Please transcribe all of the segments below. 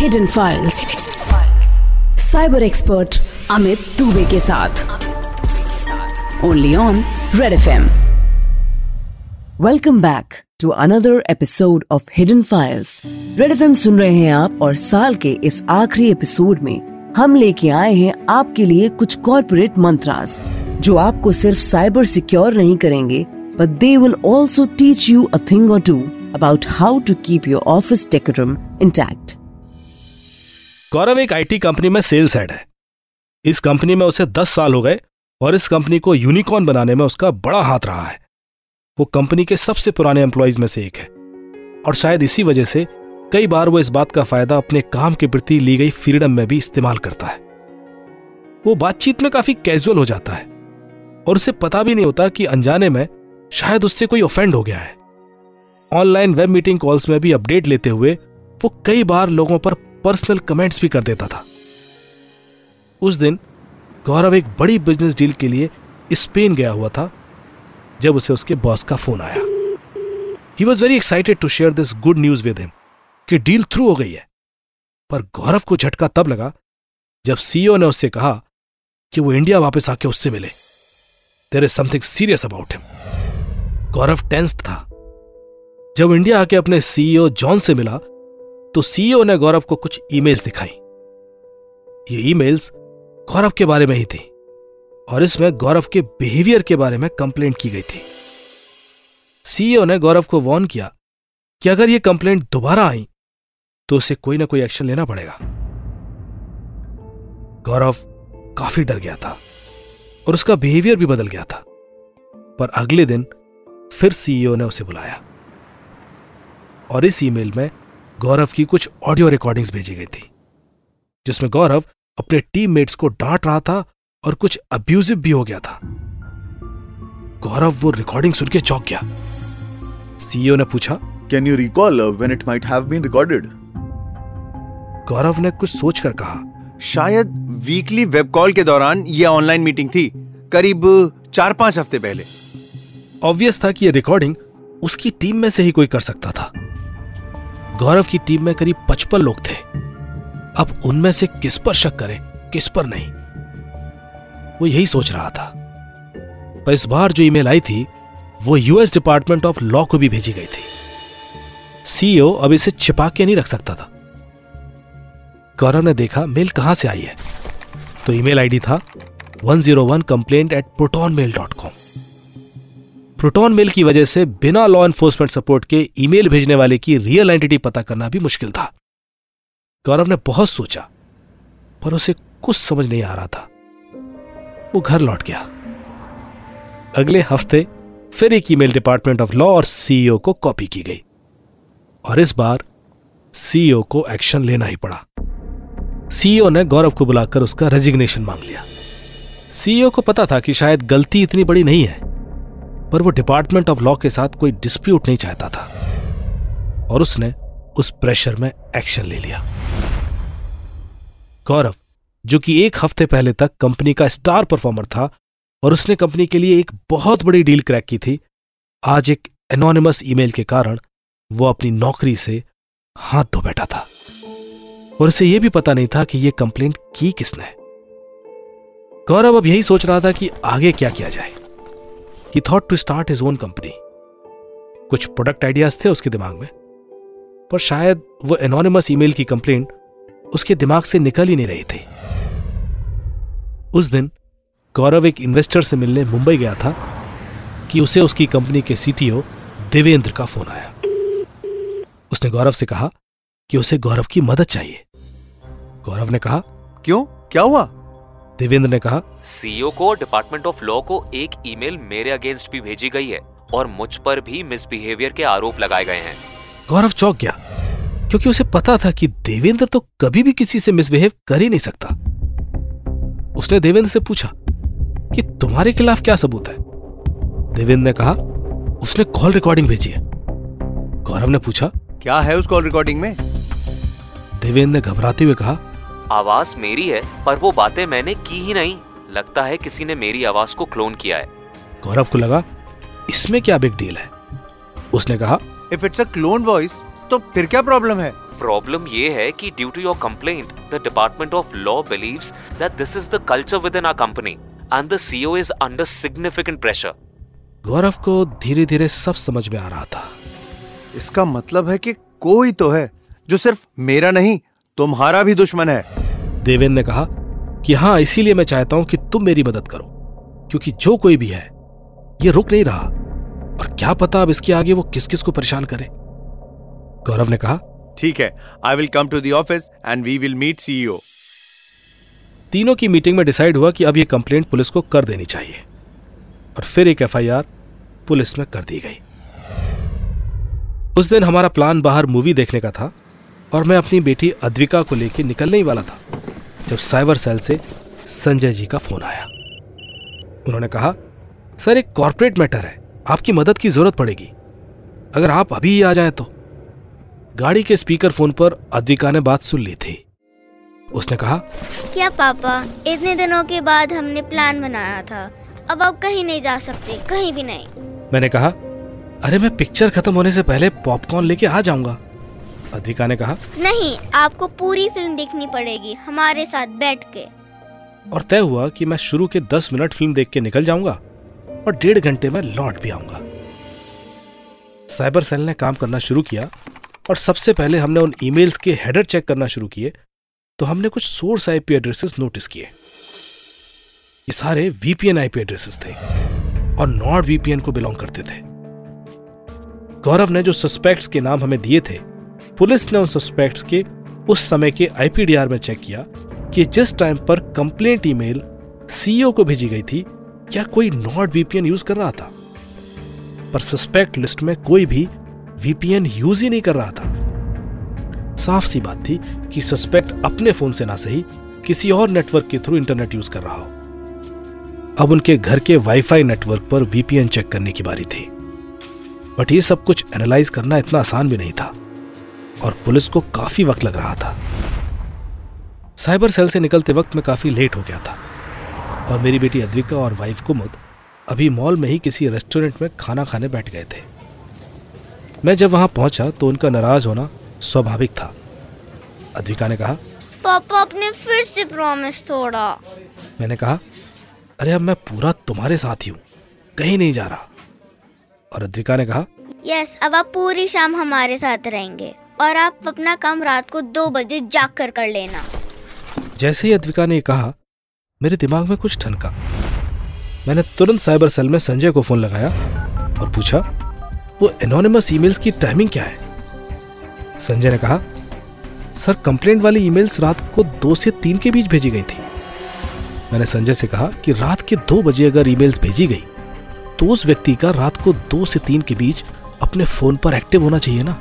Hidden files cyber expert Amit Dubey के साथ. Only on Red F M welcome back to another episode of hidden files Red F M सुन रहे हैं आप और साल के इस आखिरी एपिसोड में हम लेके आए हैं आपके लिए कुछ कॉरपोरेट मंत्रास जो आपको सिर्फ़ साइबर सिक्योर नहीं करेंगे but they will also teach you a thing or two about how to keep your office decorum intact Gaurav एक आईटी कंपनी में सेल्स हेड है। इस कंपनी में उसे दस साल हो गए और इस कंपनी को यूनिकॉर्न बनाने में उसका बड़ा हाथ रहा है। वो कंपनी के सबसे पुराने एम्प्लॉयज़ में से एक है। और शायद इसी वजह से कई बार वो इस बात का फ़ायदा अपने काम के प्रति ली गई फ्रीडम में भी इस्तेमाल करता है। वो बातचीत में काफ़ी कैजुअल हो जाता है और उसे पता भी नहीं होता कि अनजाने में शायद उससे कोई ऑफेंड हो गया है। ऑनलाइन वेब मीटिंग कॉल्स में भी अपडेट लेते हुए वो कई बार लोगों पर पर्सनल कमेंट्स भी कर देता था। उस दिन, गौरव एक बड़ी बिज़नेस डील के लिए स्पेन गया हुआ था, जब उसे उसके बॉस का फ़ोन आया। He was very excited to share this good news with him कि डील थ्रू हो गई है। पर गौरव को झटका तब लगा, जब सीईओ ने उससे कहा कि वो इंडिया वापस आके उससे मिले। There is something serious about him Gaurav tensed था। जब इंडिया आके अपने सीईओ जॉन से मिला तो सीईओ ने गौरव को कुछ ईमेल्स दिखाई। ये ईमेल्स गौरव के बारे में ही थी और इसमें गौरव के बिहेवियर के बारे में कंप्लेंट की गई थी। सीईओ ने गौरव को वार्न किया कि अगर ये कंप्लेंट दोबारा आई तो उसे कोई ना कोई एक्शन लेना पड़ेगा। गौरव काफ़ी डर गया था और उसका बिहेवियर भी बदल गया था। पर अगले दिन फिर सीईओ ने उसे बुलाया और इस ईमेल में गौरव की कुछ ऑडियो रिकॉर्डिंग्स भेजी गई थी जिसमें गौरव अपने टीममेट्स को डांट रहा था और कुछ अब्यूजिव भी हो गया था। गौरव वो रिकॉर्डिंग सुन के चौंक गया। सीईओ ने पूछा can you recall when it might have been recorded Gaurav ने कुछ सोचकर कहा शायद वीकली वेब कॉल के दौरान यह ऑनलाइन मीटिंग थी करीब चार पाँच हफ़्ते पहले। ऑब्वियस था कि यह रिकॉर्डिंग उसकी टीम में से ही कोई कर सकता था। गौरव की टीम में करीब पचपन लोग थे। अब उनमें से किस पर शक करें, किस पर नहीं? वो यही सोच रहा था। पर इस बार जो ईमेल आई थी, वो यूएस डिपार्टमेंट ऑफ़ लॉ को भी भेजी गई थी। सीईओ अब इसे छिपा के नहीं रख सकता था। गौरव ने देखा, मेल कहाँ से आई है? तो ईमेल आईडी था 101 complaint at Proton mail dot com. Proton mail की वजह से बिना लॉ एनफोर्समेंट सपोर्ट के ईमेल भेजने वाले की रियल आइडेंटिटी पता करना भी मुश्किल था। गौरव ने बहुत सोचा, पर उसे कुछ समझ नहीं आ रहा था। वो घर लौट गया। अगले हफ़्ते फिर एक ईमेल डिपार्टमेंट ऑफ़ लॉ और सीईओ को कॉपी की गई, और इस बार सीईओ को एक्शन लेना ही पड़ा। सीईओ ने गौरव को बुलाकर उसका रेजिग्नेशन मांग लिया। सीईओ को पता था कि शायद गलती इतनी बड़ी नहीं है। पर वो डिपार्टमेंट ऑफ़ लॉ के साथ कोई डिस्प्यूट नहीं चाहता था। और उसने उस प्रेशर में एक्शन ले लिया। गौरव, जो कि एक हफ़्ते पहले तक कंपनी का स्टार परफॉर्मर था और उसने कंपनी के लिए एक बहुत बड़ी डील क्रैक की थी, आज एक एनोनिमस ईमेल के कारण वो अपनी नौकरी से हाथ धो बैठा था। और उसे यह भी पता नहीं था कि यह कंप्लेंट की किसने। गौरव अब यही सोच रहा था कि आगे क्या किया जाए। He thought to start his own company कुछ प्रोडक्ट आइडियाज़ थे उसके दिमाग में, पर शायद वो एनोनिमस ईमेल की कंप्लेंट उसके दिमाग से निकल ही नहीं रही थी। उस दिन गौरव एक इन्वेस्टर से मिलने मुंबई गया था कि उसे उसकी कंपनी के सीटीओ देवेंद्र का फ़ोन आया। उसने गौरव से कहा कि उसे गौरव की मदद चाहिए। गौरव ने कहा, क्यों? क्या हुआ? देवेंद्र ने कहा सीईओ को डिपार्टमेंट ऑफ़ लॉ को एक ईमेल मेरे अगेंस्ट भी भेजी गई है और मुझ पर भी मिसबिहेवियर के आरोप लगाए गए हैं। गौरव चौक गया क्योंकि उसे पता था कि देवेंद्र तो कभी भी किसी से मिसबिहेव कर ही नहीं सकता। उसने देवेंद्र से पूछा कि तुम्हारे खिलाफ क्या सबूत है? देवेंद्र ने कहा उसने कॉल रिकॉर्डिंग भेजी है। गौरव ने पूछा क्या है उस कॉल रिकॉर्डिंग में? देवेंद्र ने घबराते हुए कहा आवाज़ मेरी है पर वो बातें मैंने की ही नहीं। लगता है किसी ने मेरी आवाज़ को क्लोन किया है। गौरव को लगा इसमें क्या बिग डील है? उसने कहा if it's a clone voice तो फिर क्या प्रॉब्लम है? प्रॉब्लम ये है कि due to your complaint the department of law believes that this is the culture within our company and the CEO is under significant pressure Gaurav को धीरे धीरे सब समझ में आ रहा था। इसका मतलब है कि कोई तो है जो सिर्फ़ मेरा नहीं तुम्हारा भी दुश्मन है। देवेंद्र ने कहा कि हाँ इसीलिए मैं चाहता हूँ कि तुम मेरी मदद करो क्योंकि जो कोई भी है ये रुक नहीं रहा। और क्या पता अब इसके आगे वो किस किस को परेशान करे। गौरव ने कहा ठीक है I will come to the office and we will meet CEO तीनों की मीटिंग में डिसाइड हुआ कि अब ये कंप्लेंट पुलिस को कर देनी चाहिए। और फिर एक एफआईआर पुलिस में कर दी गई। उस दिन हमारा प्लान बाहर मूवी देखने का था और मैं अपनी बेटी अद्विका को लेकर निकलने ही वाला था जब साइबर सेल से संजय जी का फ़ोन आया। उन्होंने कहा सर एक कॉरपोरेट मैटर है आपकी मदद की ज़रूरत पड़ेगी। अगर आप अभी ही आ जाएँ तो। गाड़ी के स्पीकर फ़ोन पर अद्विका ने बात सुन ली थी। उसने कहा क्या पापा इतने दिनों के बाद हमने प्लान बनाया था। अब आप कहीं नहीं जा सकते कहीं भी नहीं। मैंने कहा अरे मैं पिक्चर खत्म होने से पहले पॉपकॉर्न लेके आ जाऊँगा। अद्विका ने कहा नहीं आपको पूरी फ़िल्म देखनी पड़ेगी हमारे साथ बैठ के। और तय हुआ कि मैं शुरू के दस मिनट फ़िल्म देख के निकल जाऊँगा और डेढ़ घंटे में लौट भी आऊँगा। साइबर सेल ने काम करना शुरू किया और सबसे पहले हमने उन ईमेल्स के हेडर चेक करना शुरू किए तो हमने कुछ सोर्स आईपी एड्रेसेस नोटिस किए। ये सारे वीपीएन आईपी एड्रेसेस थे और नॉर्ड वीपीएन को बिलोंग करते थे। गौरव ने जो सस्पेक्ट्स के नाम हमें दिए थे पुलिस ने उन सस्पेक्ट्स के उस समय के आईपीडीआर में चेक किया कि जिस टाइम पर कंप्लेंट ईमेल सीईओ को भेजी गई थी, क्या कोई नॉट वीपीएन यूज़ कर रहा था? पर सस्पेक्ट लिस्ट में कोई भी वीपीएन यूज़ ही नहीं कर रहा था। साफ़ सी बात थी कि सस्पेक्ट अपने फ़ोन से ना सही किसी और नेटवर्क के थ्रू इंटरनेट यूज़ कर रहा हो। अब उनके घर के वाईफाई नेटवर्क पर वीपीएन चेक करने की बारी थी। बट ये सब कुछ एनालाइज करना इतना आसान भी नहीं था। और पुलिस को काफ़ी वक्त लग रहा था। साइबर सेल से निकलते वक्त मैं काफ़ी लेट हो गया था। और मेरी बेटी अद्विका और वाइफ कुमुद अभी मॉल में ही किसी रेस्टोरेंट में खाना खाने बैठ गए थे। मैं जब वहाँ पहुँचा तो उनका नाराज़ होना स्वाभाविक था। अद्विका ने कहा पापा अपने फिर से प्रॉमिस तोड़ा। मैंने कहा अरे अब मैं पूरा तुम्हारे साथ ही हूँ कहीं नहीं जा रहा। और अद्विका ने कहा यस अब आप पूरी शाम हमारे साथ रहेंगे। और आप अपना काम रात को दो बजे जाग कर कर लेना। जैसे ही अद्विका ने कहा, मेरे दिमाग में कुछ ठनका। मैंने तुरंत साइबर सेल में संजय को फ़ोन लगाया और पूछा, वो एनोनिमस ईमेल्स की टाइमिंग क्या है? संजय ने कहा, सर कंप्लेंट वाली ईमेल्स रात को दो से तीन के बीच भेजी गई थी। मैंने संजय से कहा कि रात के दो बजे अगर ईमेल्स भेजी गई तो उस व्यक्ति का रात को दो से तीन के बीच अपने फ़ोन पर एक्टिव होना चाहिए ना।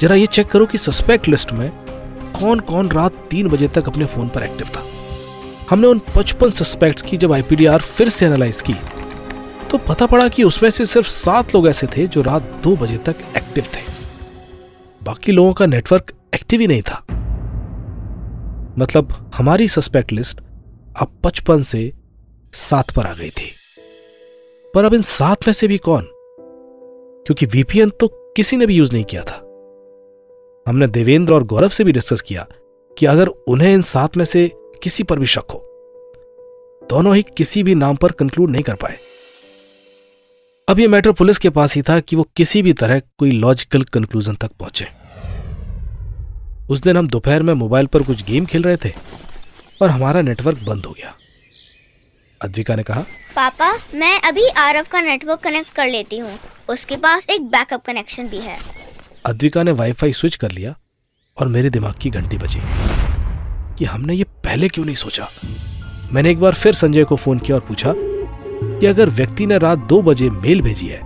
जरा ये चेक करो कि सस्पेक्ट लिस्ट में कौन कौन रात तीन बजे तक अपने फ़ोन पर एक्टिव था। हमने उन पचपन सस्पेक्ट्स की जब आईपीडीआर फिर से एनालाइज की तो पता पड़ा कि उसमें से सिर्फ़ सात लोग ऐसे थे जो रात दो बजे तक एक्टिव थे। बाकी लोगों का नेटवर्क एक्टिव ही नहीं था। मतलब हमारी सस्पेक्ट लिस्ट अब पचपन से सात पर आ गई थी। पर अब इन सात में से भी कौन? क्योंकि वीपीएन तो किसी ने भी यूज़ नहीं किया था। हमने देवेंद्र और गौरव से भी डिस्कस किया कि अगर उन्हें इन सात में से किसी पर भी शक हो, दोनों ही किसी भी नाम पर कंक्लूड नहीं कर पाए। अब यह मैटर पुलिस के पास ही था कि वो किसी भी तरह कोई लॉजिकल कंक्लूजन तक पहुँचे। उस दिन हम दोपहर में मोबाइल पर कुछ गेम खेल रहे थे और हमारा नेटवर्क बंद हो गया। अद्विका ने कहा, पापा, मैं अभी आरव का नेटवर्क कनेक्ट कर लेती हूँ। उसके पास एक बैकअप कनेक्शन भी है। अद्विका ने वाईफाई स्विच कर लिया और मेरे दिमाग की घंटी बजी कि हमने ये पहले क्यों नहीं सोचा? मैंने एक बार फिर संजय को फ़ोन किया और पूछा कि अगर व्यक्ति ने रात दो बजे मेल भेजी है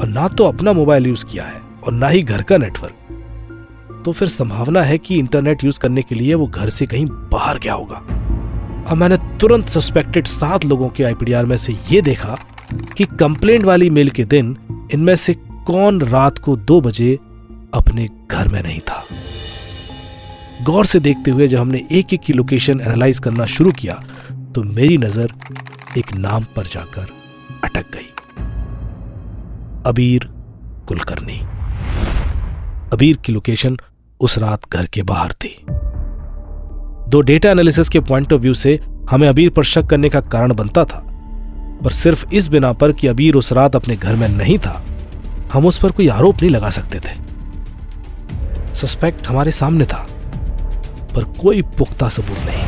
और ना तो अपना मोबाइल यूज़ किया है और ना ही घर का नेटवर्क तो फिर संभावना है कि इंटरनेट यूज़ करने के लिए वो घर से कहीं बाहर गया होगा। अब मैंने तुरंत सस्पेक्टेड सात लोगों के आईपीडीआर में से यह देखा कि कंप्लेंट वाली मेल के दिन इनमें से कौन रात को दो बजे अपने घर में नहीं था। गौर से देखते हुए जब हमने एक एक की लोकेशन एनालाइज करना शुरू किया तो मेरी नज़र एक नाम पर जाकर अटक गई। अबीर कुलकर्णी। अबीर की लोकेशन उस रात घर के बाहर थी। दो डेटा एनालिसिस के पॉइंट ऑफ़ व्यू से हमें अबीर पर शक करने का कारण बनता था, पर सिर्फ़ इस बिना पर कि अबीर उस रात अपने घर में नहीं था, हम उस पर कोई आरोप नहीं लगा सकते थे। सस्पेक्ट हमारे सामने था पर कोई पुख्ता सबूत नहीं।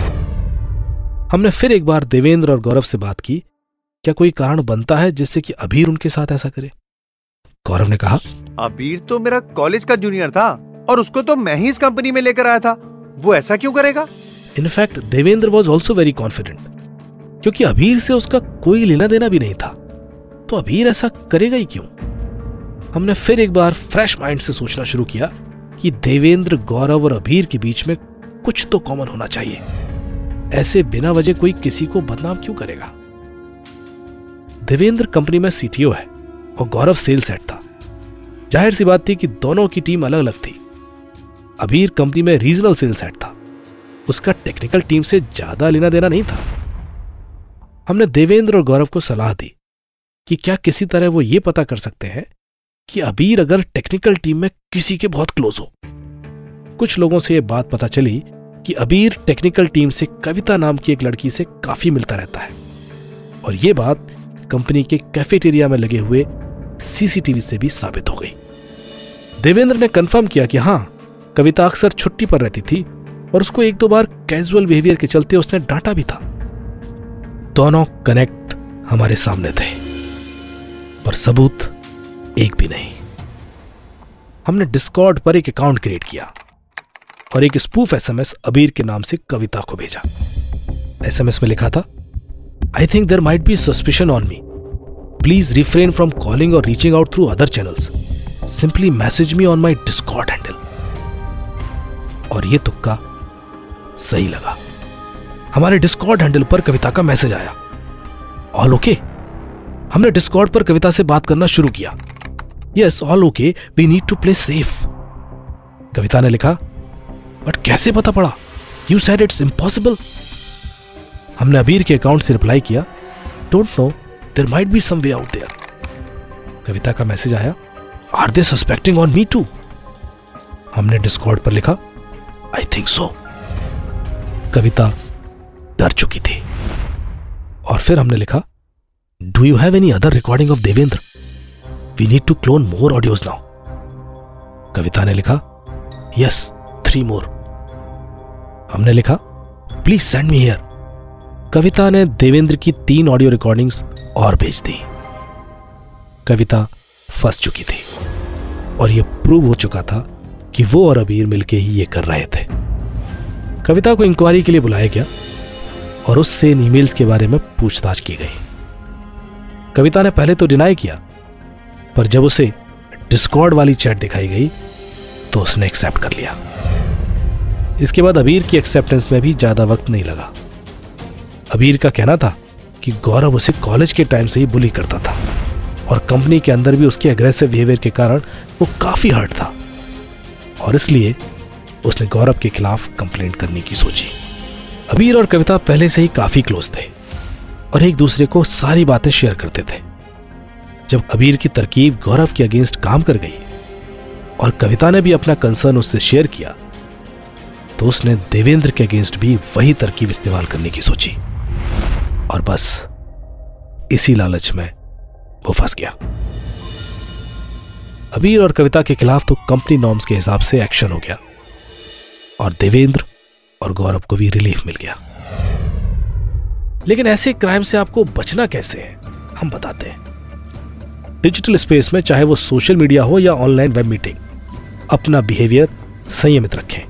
हमने फिर एक बार देवेंद्र और गौरव से बात की क्या कोई कारण बनता है जिससे कि अबीर उनके साथ ऐसा करे? गौरव ने कहा अबीर तो मेरा कॉलेज का जूनियर था और उसको तो मैं ही इस कंपनी में लेकर आया था। वो ऐसा क्यों करेगा? In fact Devendra was also very confident क्योंकि अबीर से उसका कोई लेना देना भी नहीं था। तो अबीर ऐसा करेगा ही क्यों? हमने फिर एक बार फ्रेश माइंड से सोचना शुरू किया कि देवेंद्र, गौरव और अबीर के बीच में कुछ तो कॉमन होना चाहिए। ऐसे बिना वजह कोई किसी को बदनाम क्यों करेगा? देवेंद्र कंपनी में सीटीओ है और गौरव सेल्स हेड था। ज़ाहिर सी बात थी कि दोनों की टीम अलग अलग थी। अबीर कंपनी में रीजनल सेल्स हेड था। उसका टेक्निकल टीम से ज़्यादा लेना देना नहीं था। हमने देवेंद्र और गौरव को सलाह दी कि क्या किसी तरह वो ये पता कर सकते हैं कि अबीर अगर टेक्निकल टीम में किसी के बहुत क्लोज हो। कुछ लोगों से यह बात पता चली कि अबीर टेक्निकल टीम से कविता नाम की एक लड़की से काफ़ी मिलता रहता है। और यह बात कंपनी के कैफेटेरिया में लगे हुए सीसीटीवी से भी साबित हो गई। देवेंद्र ने कंफर्म किया कि हाँ, कविता अक्सर छुट्टी पर रहती थी और उसको एक दो बार कैजुअल बिहेवियर के चलते उसने डांटा भी था। दोनों कनेक्ट हमारे सामने थे। पर सबूत एक भी नहीं। हमने डिस्कॉर्ड पर एक अकाउंट क्रिएट किया और एक स्पूफ एसएमएस अबीर के नाम से कविता को भेजा। एसएमएस में लिखा था I think there might be suspicion on me please refrain from calling or reaching out through other channels simply message me on my Discord handle और यह तुक्का सही लगा। हमारे डिस्कॉर्ड हैंडल पर कविता का मैसेज आया। All okay okay? हमने डिस्कॉर्ड पर कविता से बात करना शुरू किया। Yes all okay we need to play safe Kavita ने लिखा बट कैसे पता पड़ा यू सैड इट्स इम्पॉसिबल हमने अबीर के अकाउंट से रिप्लाई किया don't know there might be some way out there Kavita का मैसेज आया are they suspecting on me too हमने डिस्कॉर्ड पर लिखा आई थिंक सो कविता डर चुकी थी और फिर हमने लिखा do you have any other recording of Devendra we need to clone more audios now Kavita ने लिखा यस थ्री मोर हमने लिखा please send me here Kavita ने देवेंद्र की तीन ऑडियो रिकॉर्डिंग्स और भेज दी कविता फंस चुकी थी और यह प्रूव हो चुका था कि वो और अबीर मिलके ही ये कर रहे थे कविता को इंक्वायरी के लिए बुलाया गया और उससे इन ईमेल्स के बारे में पूछताछ की गई कविता ने पहले तो डिनाई किया पर जब उसे डिस्कॉर्ड वाली चैट दिखाई गई तो उसने एक्सेप्ट कर लिया। इसके बाद अबीर की एक्सेप्टेंस में भी ज़्यादा वक्त नहीं लगा। अबीर का कहना था कि गौरव उसे कॉलेज के टाइम से ही बुली करता था और कंपनी के अंदर भी उसके अग्रेसिव बिहेवियर के कारण वो काफ़ी हर्ट था। और इसलिए उसने गौरव के खिलाफ कंप्लेंट करने की सोची। अबीर और कविता पहले से ही काफ़ी क्लोज थे और एक दूसरे को सारी बातें शेयर करते थे। जब अबीर की तरकीब गौरव के अगेंस्ट काम कर गई और कविता ने भी अपना कंसर्न उससे शेयर किया तो उसने देवेंद्र के अगेंस्ट भी वही तरकीब इस्तेमाल करने की सोची। और बस, इसी लालच में वो फंस गया। अबीर और कविता के खिलाफ तो कंपनी नॉर्म्स के हिसाब से एक्शन हो गया और देवेंद्र और गौरव को भी रिलीफ मिल गया। लेकिन ऐसे क्राइम से आपको बचना कैसे है, हम बताते हैं। डिजिटल स्पेस में, चाहे वो सोशल मीडिया हो या ऑनलाइन वेब मीटिंग, अपना बिहेवियर संयमित रखें।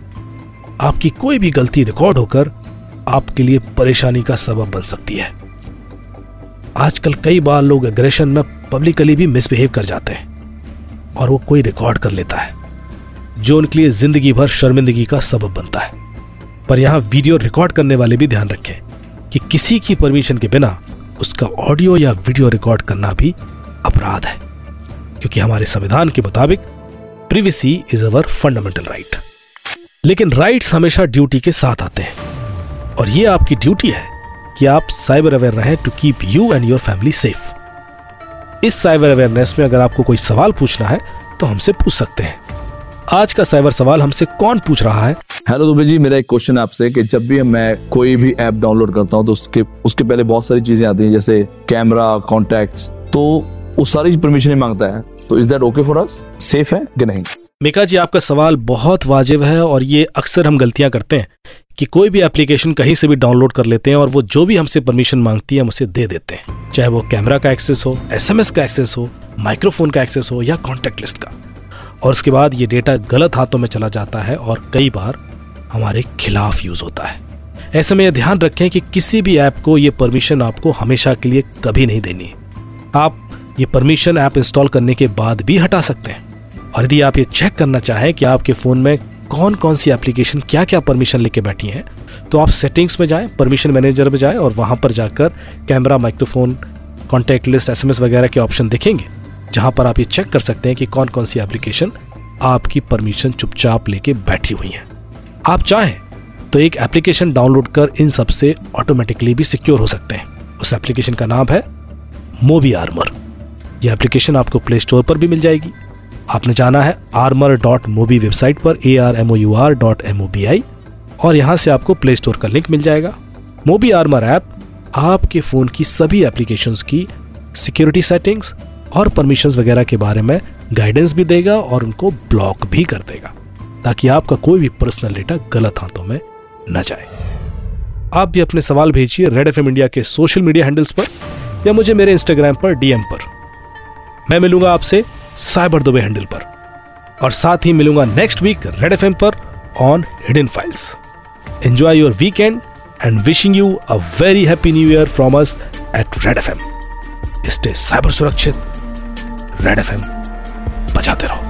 आपकी कोई भी गलती रिकॉर्ड होकर आपके लिए परेशानी का सबब बन सकती है। आजकल कई बार लोग एग्रेशन में पब्लिकली भी मिसबिहेव कर जाते हैं और वो कोई रिकॉर्ड कर लेता है, जो उनके लिए ज़िंदगी भर शर्मिंदगी का सबब बनता है। पर यहाँ वीडियो रिकॉर्ड करने वाले भी ध्यान रखें कि किसी की परमिशन के बिना उसका ऑडियो या वीडियो रिकॉर्ड करना भी अपराध है, क्योंकि हमारे संविधान के मुताबिक privacy is our fundamental right लेकिन राइट्स हमेशा ड्यूटी के साथ आते हैं, और ये आपकी ड्यूटी है कि आप साइबर अवेयर रहें to keep you and your family safe इस साइबर अवेयरनेस में अगर आपको कोई सवाल पूछना है तो हमसे पूछ सकते हैं। आज का साइबर सवाल हमसे कौन पूछ रहा है? हेलो दुबे जी, मेरा एक क्वेश्चन आपसे कि जब भी मैं कोई भी ऐप डाउनलोड करता हूँ तो उसके उसके पहले बहुत सारी चीज़ें आती हैं, जैसे कैमरा कॉन्टैक्ट्स तो वो सारी परमिशन ही माँगता है। तो is that okay for us safe है कि नहीं? मिका जी, आपका सवाल बहुत वाजिब है और ये अक्सर हम गलतियाँ करते हैं कि कोई भी एप्लीकेशन कहीं से भी डाउनलोड कर लेते हैं और वो जो भी हमसे परमिशन मांगती है हम उसे दे देते हैं। चाहे वो कैमरा का एक्सेस हो एसएमएस का एक्सेस हो माइक्रोफोन का एक्सेस हो या कॉन्टैक्ट लिस्ट का। और उसके बाद ये डेटा गलत हाथों में चला जाता है और कई बार हमारे खिलाफ यूज़ होता है। ऐसे में यह ध्यान रखें कि किसी भी ऐप को ये परमिशन आपको हमेशा के लिए कभी नहीं देनी। आप ये परमिशन ऐप इंस्टॉल करने के बाद भी हटा सकते हैं। और यदि आप ये चेक करना चाहें कि आपके फ़ोन में कौन कौन सी एप्लीकेशन क्या क्या परमिशन लेके बैठी हैं तो आप सेटिंग्स में जाएँ परमिशन मैनेजर में जाएँ और वहाँ पर जाकर camera microphone contact list SMS वगैरह के ऑप्शन देखेंगे, जहाँ पर आप ये चेक कर सकते हैं कि कौन कौन सी एप्लीकेशन आपकी परमिशन चुपचाप लेके बैठी हुई हैं। आप चाहें तो एक एप्लीकेशन डाउनलोड कर इन सबसे ऑटोमेटिकली भी सिक्योर हो सकते हैं। उस एप्लीकेशन का नाम है मोबी आर्मर यह एप्लीकेशन आपको प्ले स्टोर पर भी मिल जाएगी। आपने जाना है आर्मर डॉट मोबी वेबसाइट पर A R M O U R dot M O B I और यहाँ से आपको प्ले स्टोर का लिंक मिल जाएगा। मोबी आर्मर ऐप आपके फ़ोन की सभी एप्लीकेशंस की सिक्योरिटी सेटिंग्स और परमिशंस वगैरह के बारे में गाइडेंस भी देगा और उनको ब्लॉक भी कर देगा, ताकि आपका कोई भी पर्सनल डेटा गलत हाथों में न जाए। आप भी अपने सवाल भेजिए रेड एफएम इंडिया के सोशल मीडिया हैंडल्स पर, या मुझे मेरे इंस्टाग्राम पर डीएम पर। मैं मिलूँगा आपसे साइबर दुबे हैंडल पर। और साथ ही मिलूँगा नेक्स्ट वीक रेड एफएम पर on hidden files enjoy your weekend and wishing you a very happy new year from us at Red F M stay cyber सुरक्षित। रेड एफ़ एम बचाते रहो।